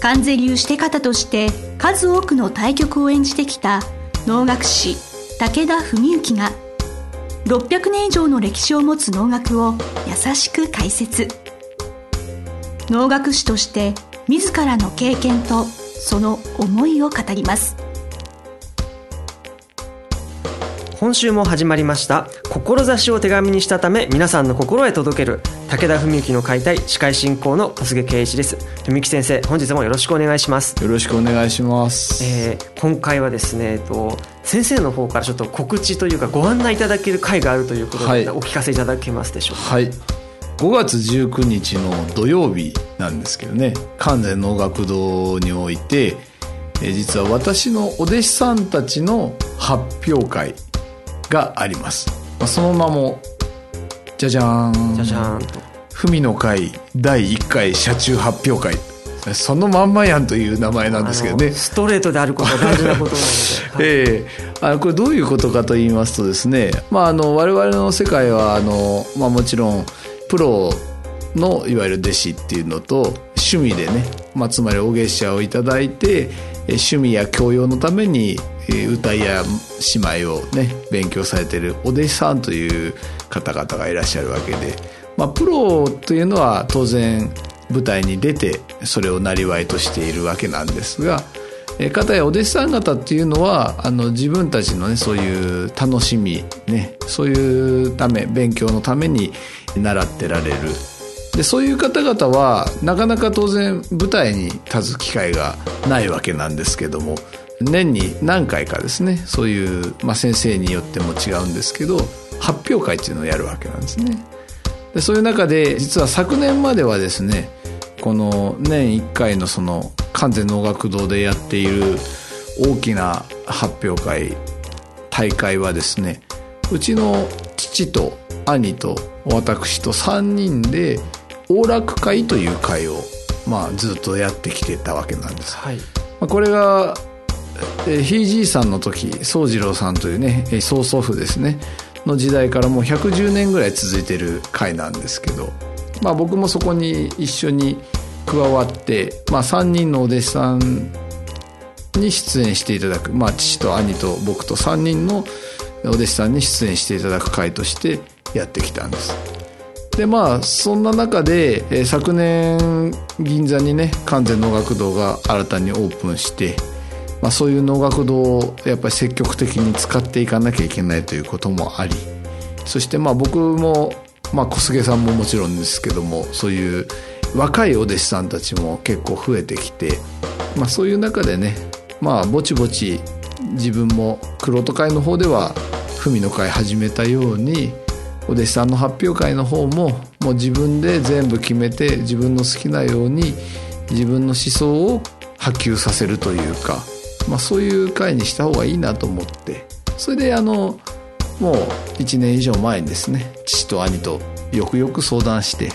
関税流して方として数多くの対局を演じてきた能楽師武田文幸が600年以上の歴史を持つ能楽を優しく解説。能楽師として自らの経験とその思いを語ります。今週も始まりました志を手紙にしたため皆さんの心へ届ける武田文幸の解体司会進行の小菅圭一です。文幸先生本日もよろしくお願いします。よろしくお願いします、えー、今回はですね、えっと、先生の方からちょっと告知というかご案内いただける会があるということで、はい、お聞かせいただけますでしょうか？はい。5月19日の土曜日なんですけどね。関西能楽堂において、えー、実は私のお弟子さんたちの発表会があります、まあ、その名もじゃじゃーん。じゃじゃーんと。文の会第1回車中発表会。そのまんまやんという名前なんですけどね。ストレートであることは大事なことなので、ええ。ー、あのこれどういうことかと言いますとですね、まあ、あの我々の世界はあの、まあ、もちろんプロのいわゆる弟子っていうのと趣味でね、まあ、つまりお月謝を頂いて趣味や教養のために歌や姉妹をね勉強されてるお弟子さんという方々がいらっしゃるわけで、まあ、プロというのは当然舞台に出てそれを生りとしているわけなんですが方やお弟子さん方っていうのはあの自分たちのねそういう楽しみねそういうため勉強のために習ってられる。でそういう方々はなかなか当然舞台に立つ機会がないわけなんですけども年に何回かですねそういう、まあ、先生によっても違うんですけど発表会っていうのをやるわけなんですね。でそういう中で実は昨年まではですねこの年1回のその関西能楽堂でやっている大きな発表会大会はですねうちの父と兄と私と3人で往楽会という会を、まあ、ずっとやってきてたわけなんです、はい、これがえひいじいさんの時宗次郎さんというね曽祖父ですねの時代からもう110年ぐらい続いてる会なんですけど、まあ、僕もそこに一緒に加わって、まあ、3人のお弟子さんに出演していただく、まあ、父と兄と僕と3人のお弟子さんに出演していただく会としてやってきたんです。でまあそんな中で、え、昨年銀座にね完全能楽堂が新たにオープンして、まあ、そういう能楽堂をやっぱり積極的に使っていかなきゃいけないということもありそしてまあ僕も、まあ、小菅さんももちろんですけどもそういう若いお弟子さんたちも結構増えてきて、まあ、そういう中でねまあぼちぼち自分も玄人会の方では文の会始めたようにお弟子さんの発表会の方ももう自分で全部決めて自分の好きなように自分の思想を波及させるというか、まあ、そういう会にした方がいいなと思って。それであのもう1年以上前にですね父と兄とよくよく相談して。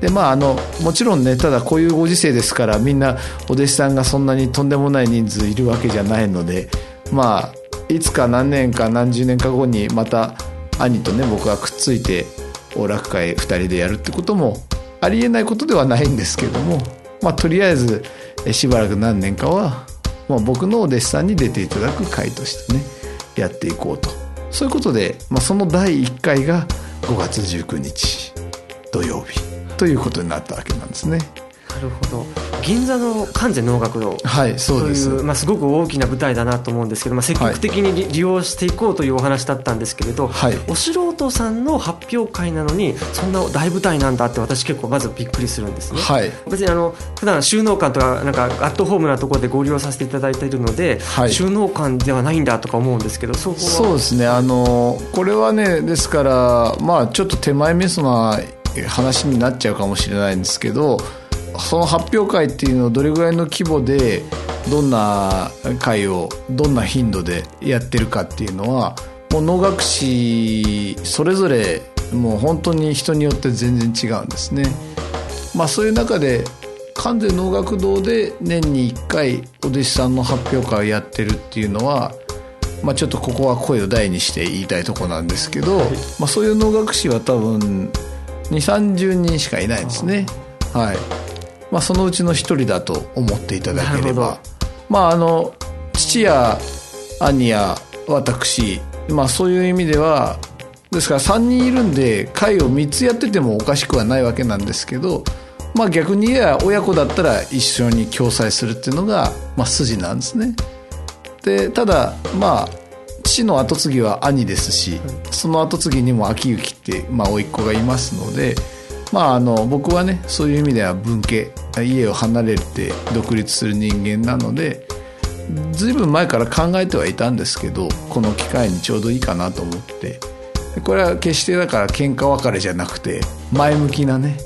でまああのもちろんねただこういうご時世ですからみんなお弟子さんがそんなにとんでもない人数いるわけじゃないのでまあいつか何年か何十年か後にまた兄とね僕がくっついて往楽会2人でやるってこともありえないことではないんですけどもまあとりあえずしばらく何年かは、まあ、僕のお弟子さんに出ていただく回としてねやっていこうとそういうことで、まあ、その第1回が5月19日土曜日ということになったわけなんですね。なるほど。銀座の関西能楽堂。はいそうです。という、まあ、すごく大きな舞台だなと思うんですけど、まあ、積極的に利,、利用していこうというお話だったんですけれど、はい、お素人さんの発表会なのにそんな大舞台なんだって私結構まずびっくりするんですね、はい、別にあの普段収納館とかなんかアットホームなところでご利用させていただいているので、はい、収納館ではないんだとか思うんですけどそこは。そうですね。あのこれはねですからまあちょっと手前味噌な話になっちゃうかもしれないんですけどその発表会っていうのをどれぐらいの規模でどんな会をどんな頻度でやってるかっていうのはもう能楽師それぞれもう本当に人によって全然違うんですね。まあそういう中で関西能楽堂で年に1回お弟子さんの発表会をやってるっていうのは、まあ、ちょっとここは声を大にして言いたいとこなんですけど、はい、まあ、そういう能楽師は多分2 3 0人しかいないんですね。はいまあ、そのうちの一人だと思っていただければ。まああの父や兄や私、まあ、そういう意味ではですから3人いるんで会を3つやっててもおかしくはないわけなんですけど、まあ、逆に言えば親子だったら一緒に共催するっていうのが、まあ、筋なんですね。でただまあ父の後継ぎは兄ですし、その後継ぎにも秋行って、まあ、甥っ子がいますので、まあ、あの僕はねそういう意味では分家家を離れて独立する人間なのでずいぶん前から考えてはいたんですけどこの機会にちょうどいいかなと思って。これは決してだから喧嘩別れじゃなくて前向きなね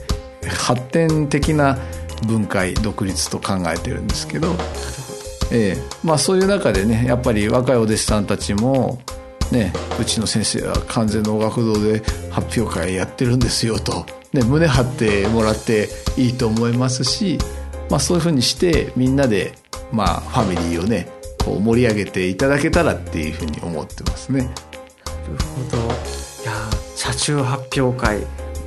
発展的な分解独立と考えてるんですけど、ええまあ、そういう中でねやっぱり若いお弟子さんたちもね、うちの先生は完全能楽堂で発表会やってるんですよと、ね、胸張ってもらっていいと思いますし、まあ、そういうふうにしてみんなで、まあ、ファミリーをねこう盛り上げていただけたらっていうふうに思ってますね。なるほど。いや車中発表会。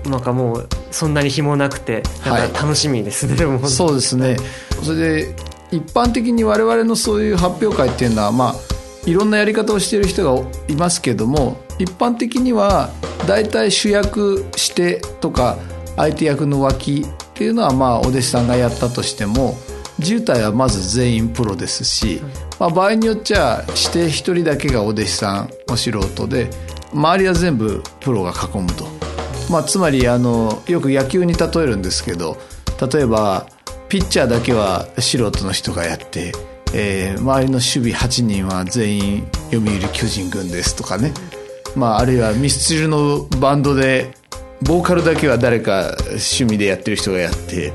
なんかもうそんなに日もなくてなんか楽しみですね、はい、そうですね。それで一般的に我々のそういう発表会っていうのはまあいろんなやり方をしている人がいますけども一般的には大体主役してとか相手役の脇っていうのはまあお弟子さんがやったとしても渋滞はまず全員プロですし、まあ、場合によっちゃして1人だけがお弟子さんお素人で周りは全部プロが囲むと、まあ、つまりあのよく野球に例えるんですけど例えばピッチャーだけは素人の人がやってえー、周りの守備8人は全員読売巨人軍ですとかね、まあ、あるいはミスチルのバンドでボーカルだけは誰か趣味でやってる人がやって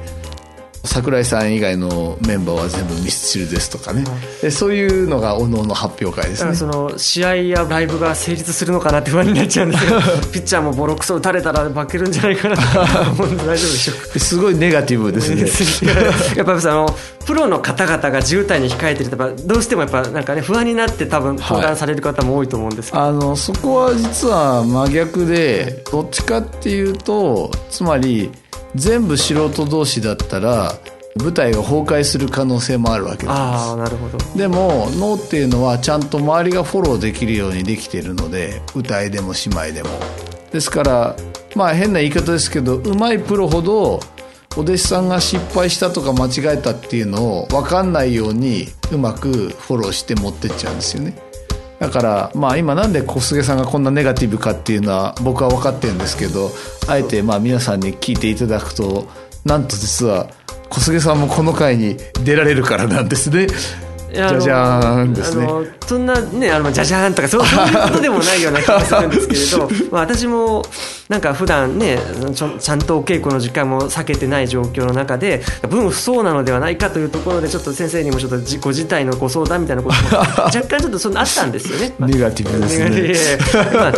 桜井さん以外のメンバーは全部ミスチルですとかね、うん、そういうのがおのおの発表会ですね。その試合やライブが成立するのかなって不安になっちゃうんですけど ピッチャーもボロクソ打たれたら負けるんじゃないかなと思うんで大丈夫でしょう。すごいネガティブですね。やっぱりあのプロの方々が渋滞に控えてるとどうしてもやっぱなんかね不安になって多分登壇される方も多いと思うんですけど、はい、あのそこは実は真逆でどっちかっていうとつまり全部素人同士だったら舞台が崩壊する可能性もあるわけなんですなるほど。でも脳っていうのはちゃんと周りがフォローできるようにできているので歌いでも姉妹でも。ですからまあ変な言い方ですけど上手いプロほどお弟子さんが失敗したとか間違えたっていうのを分かんないようにうまくフォローして持ってっちゃうんですよねだからまあ今なんで小菅さんがこんなネガティブかっていうのは僕は分かってるんですけどあえてまあ皆さんに聞いていただくとなんと実は小菅さんもこの回に出られるからなんですね。じゃじゃーんですね。そんなね、あの、じゃじゃーんとか、そういうことでもないような気がするんですけれど、まあ、私も、なんか普段ねちちゃんとお稽古の時間も避けてない状況の中で、分不相なのではないかというところで、ちょっと先生にもちょっと自己自体のご相談みたいなことも、若干ちょっとそあったんですよね。ネガティブですね。ま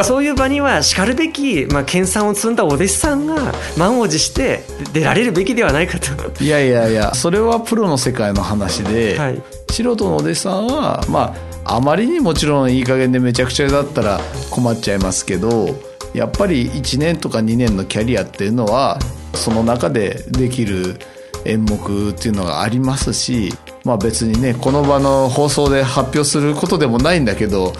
あ、そういう場には、しかるべき、まあ、研鑽を積んだお弟子さんが、満を持して出られるべきではないかと。いやいやいや、それはプロの世界の話で、はい素人のお弟子さんはまああまりにもちろんいい加減でめちゃくちゃだったら困っちゃいますけどやっぱり1年とか2年のキャリアっていうのはその中でできる演目っていうのがありますし、まあ、別にねこの場の放送で発表することでもないんだけど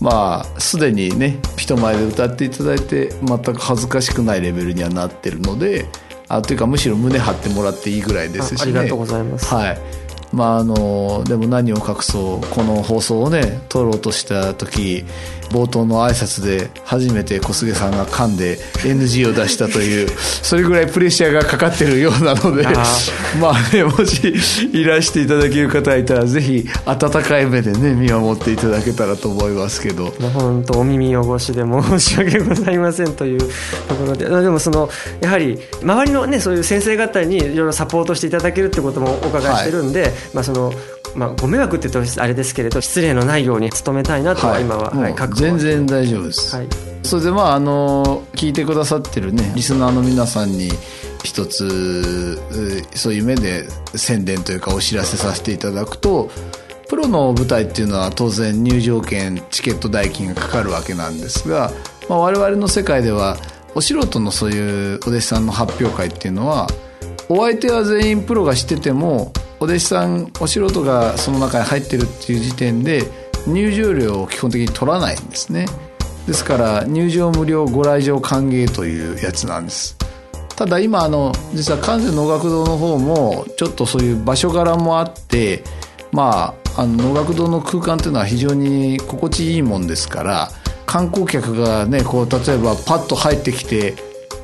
まあすでにね人前で歌っていただいて全く恥ずかしくないレベルにはなってるのであというかむしろ胸張ってもらっていいぐらいですしね。ありがとうございます、はい。まああのでも何を隠そうこの放送をね撮ろうとした時冒頭の挨拶で初めて小菅さんが噛んで NG を出したというそれぐらいプレッシャーがかかってるようなのでまあねもしいらしていただける方がいたらぜひ温かい目でね見守っていただけたらと思いますけど。本当お耳汚しで申し訳ございませんというところで。でもそのやはり周りのねそういう先生方にいろいろサポートしていただけるってこともお伺いしてるんで、はい、まあそのまあ、ご迷惑って言うとあれですけれど失礼のないように努めたいなと今は、はい、はい、全然大丈夫です、はい、それでまああの聞いてくださってるねリスナーの皆さんに一つそういう目で宣伝というかお知らせさせていただくとプロの舞台っていうのは当然入場券チケット代金がかかるわけなんですが、まあ、我々の世界ではお素人のそういうお弟子さんの発表会っていうのはお相手は全員プロがしててもお弟子さんお素人がその中に入ってるっていう時点で入場料を基本的に取らないんですね。ですから入場無料ご来場歓迎というやつなんです。ただ今あの実は関西能楽堂の方もちょっとそういう場所柄もあってまああの能楽堂の空間っていうのは非常に心地いいもんですから観光客がねこう例えばパッと入ってきて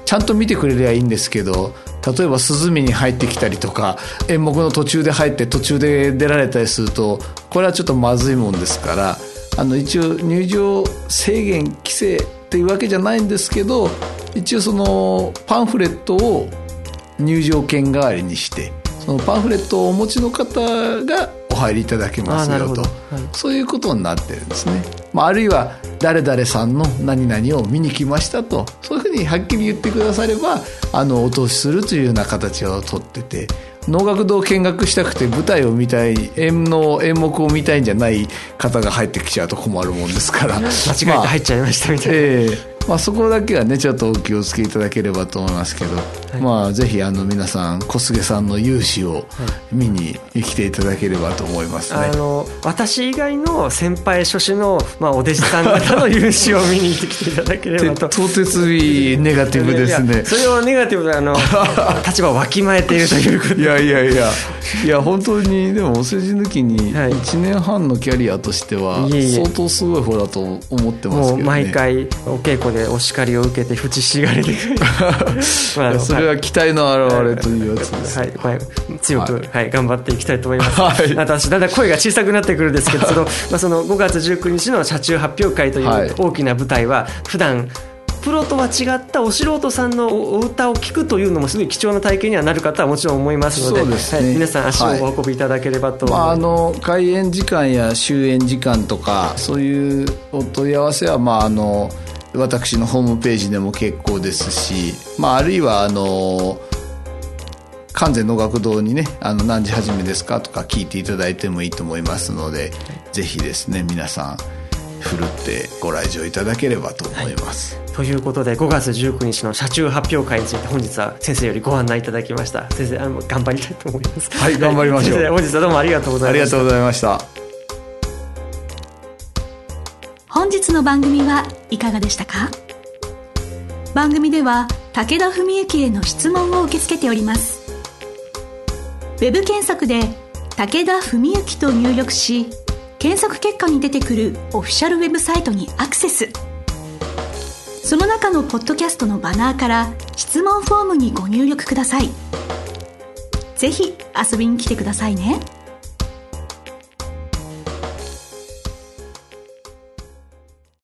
ちゃんと見てくれりゃいいんですけど例えば涼みに入ってきたりとか演目の途中で入って途中で出られたりするとこれはちょっとまずいもんですからあの一応入場制限規制っていうわけじゃないんですけど一応そのパンフレットを入場券代わりにしてそのパンフレットをお持ちの方がお入りいただけますよと、はい、そういうことになってるんですね、まあ、あるいは誰々さんの何々を見に来ましたと。そういうふうにはっきり言ってくださればあのお通しするというような形をとってて。能楽堂見学したくて舞台を見たい演の演目を見たいんじゃない方が入ってきちゃうと困るもんですから。間違えて入っちゃいましたみたいな、まあえーまあ、そこだけはねちょっとお気をつけいただければと思いますけど、はい、まあぜひあの皆さん小菅さんの勇姿を見に来ていただければと思いますね、あの私以外の先輩諸子の、まあ、お弟子さん方の勇姿を見に行っていただければと。と てついネガティブですね。それをネガティブであの 立場をわきまえているということいやいやいや。いや本当にでもお世辞抜きに1年半のキャリアとしては相当すごい方だと思ってますけど、ね、毎回お稽古でお叱りを受けて縁しがれてまあ、それは期待の表れというやつです、はい。はい、強く、はい、はい、頑張っていきたいと思います、はい、私だんだん声が小さくなってくるんですけどその,、まあ、その5月19日の車中発表会という大きな舞台は普段プロとは違ったお素人さんのお歌を聴くというのもすごい貴重な体験にはなる方はもちろん思いますので、ね。はい、皆さん足をお運びいただければと、はい、まあ、あの開演時間や終演時間とかそういうお問い合わせは、まあ、あの私のホームページでも結構ですし、まあ、あるいはあの完全の学堂にねあの何時始めですかとか聞いていただいてもいいと思いますのでぜひですね皆さんふるってご来場いただければと思います。はい、ということで5月19日の車中発表会について本日は先生よりご案内いただきました。先生あの頑張りたいと思います。はい頑張りましょう、本日はどうもありがとうございました。ありがとうございましたの番組はいかがでしたか？番組では武田文幸への質問を受け付けております。ウェブ検索で武田文幸と入力し検索結果に出てくるオフィシャルウェブサイトにアクセス。その中のポッドキャストのバナーから質問フォームにご入力ください。ぜひ遊びに来てくださいね。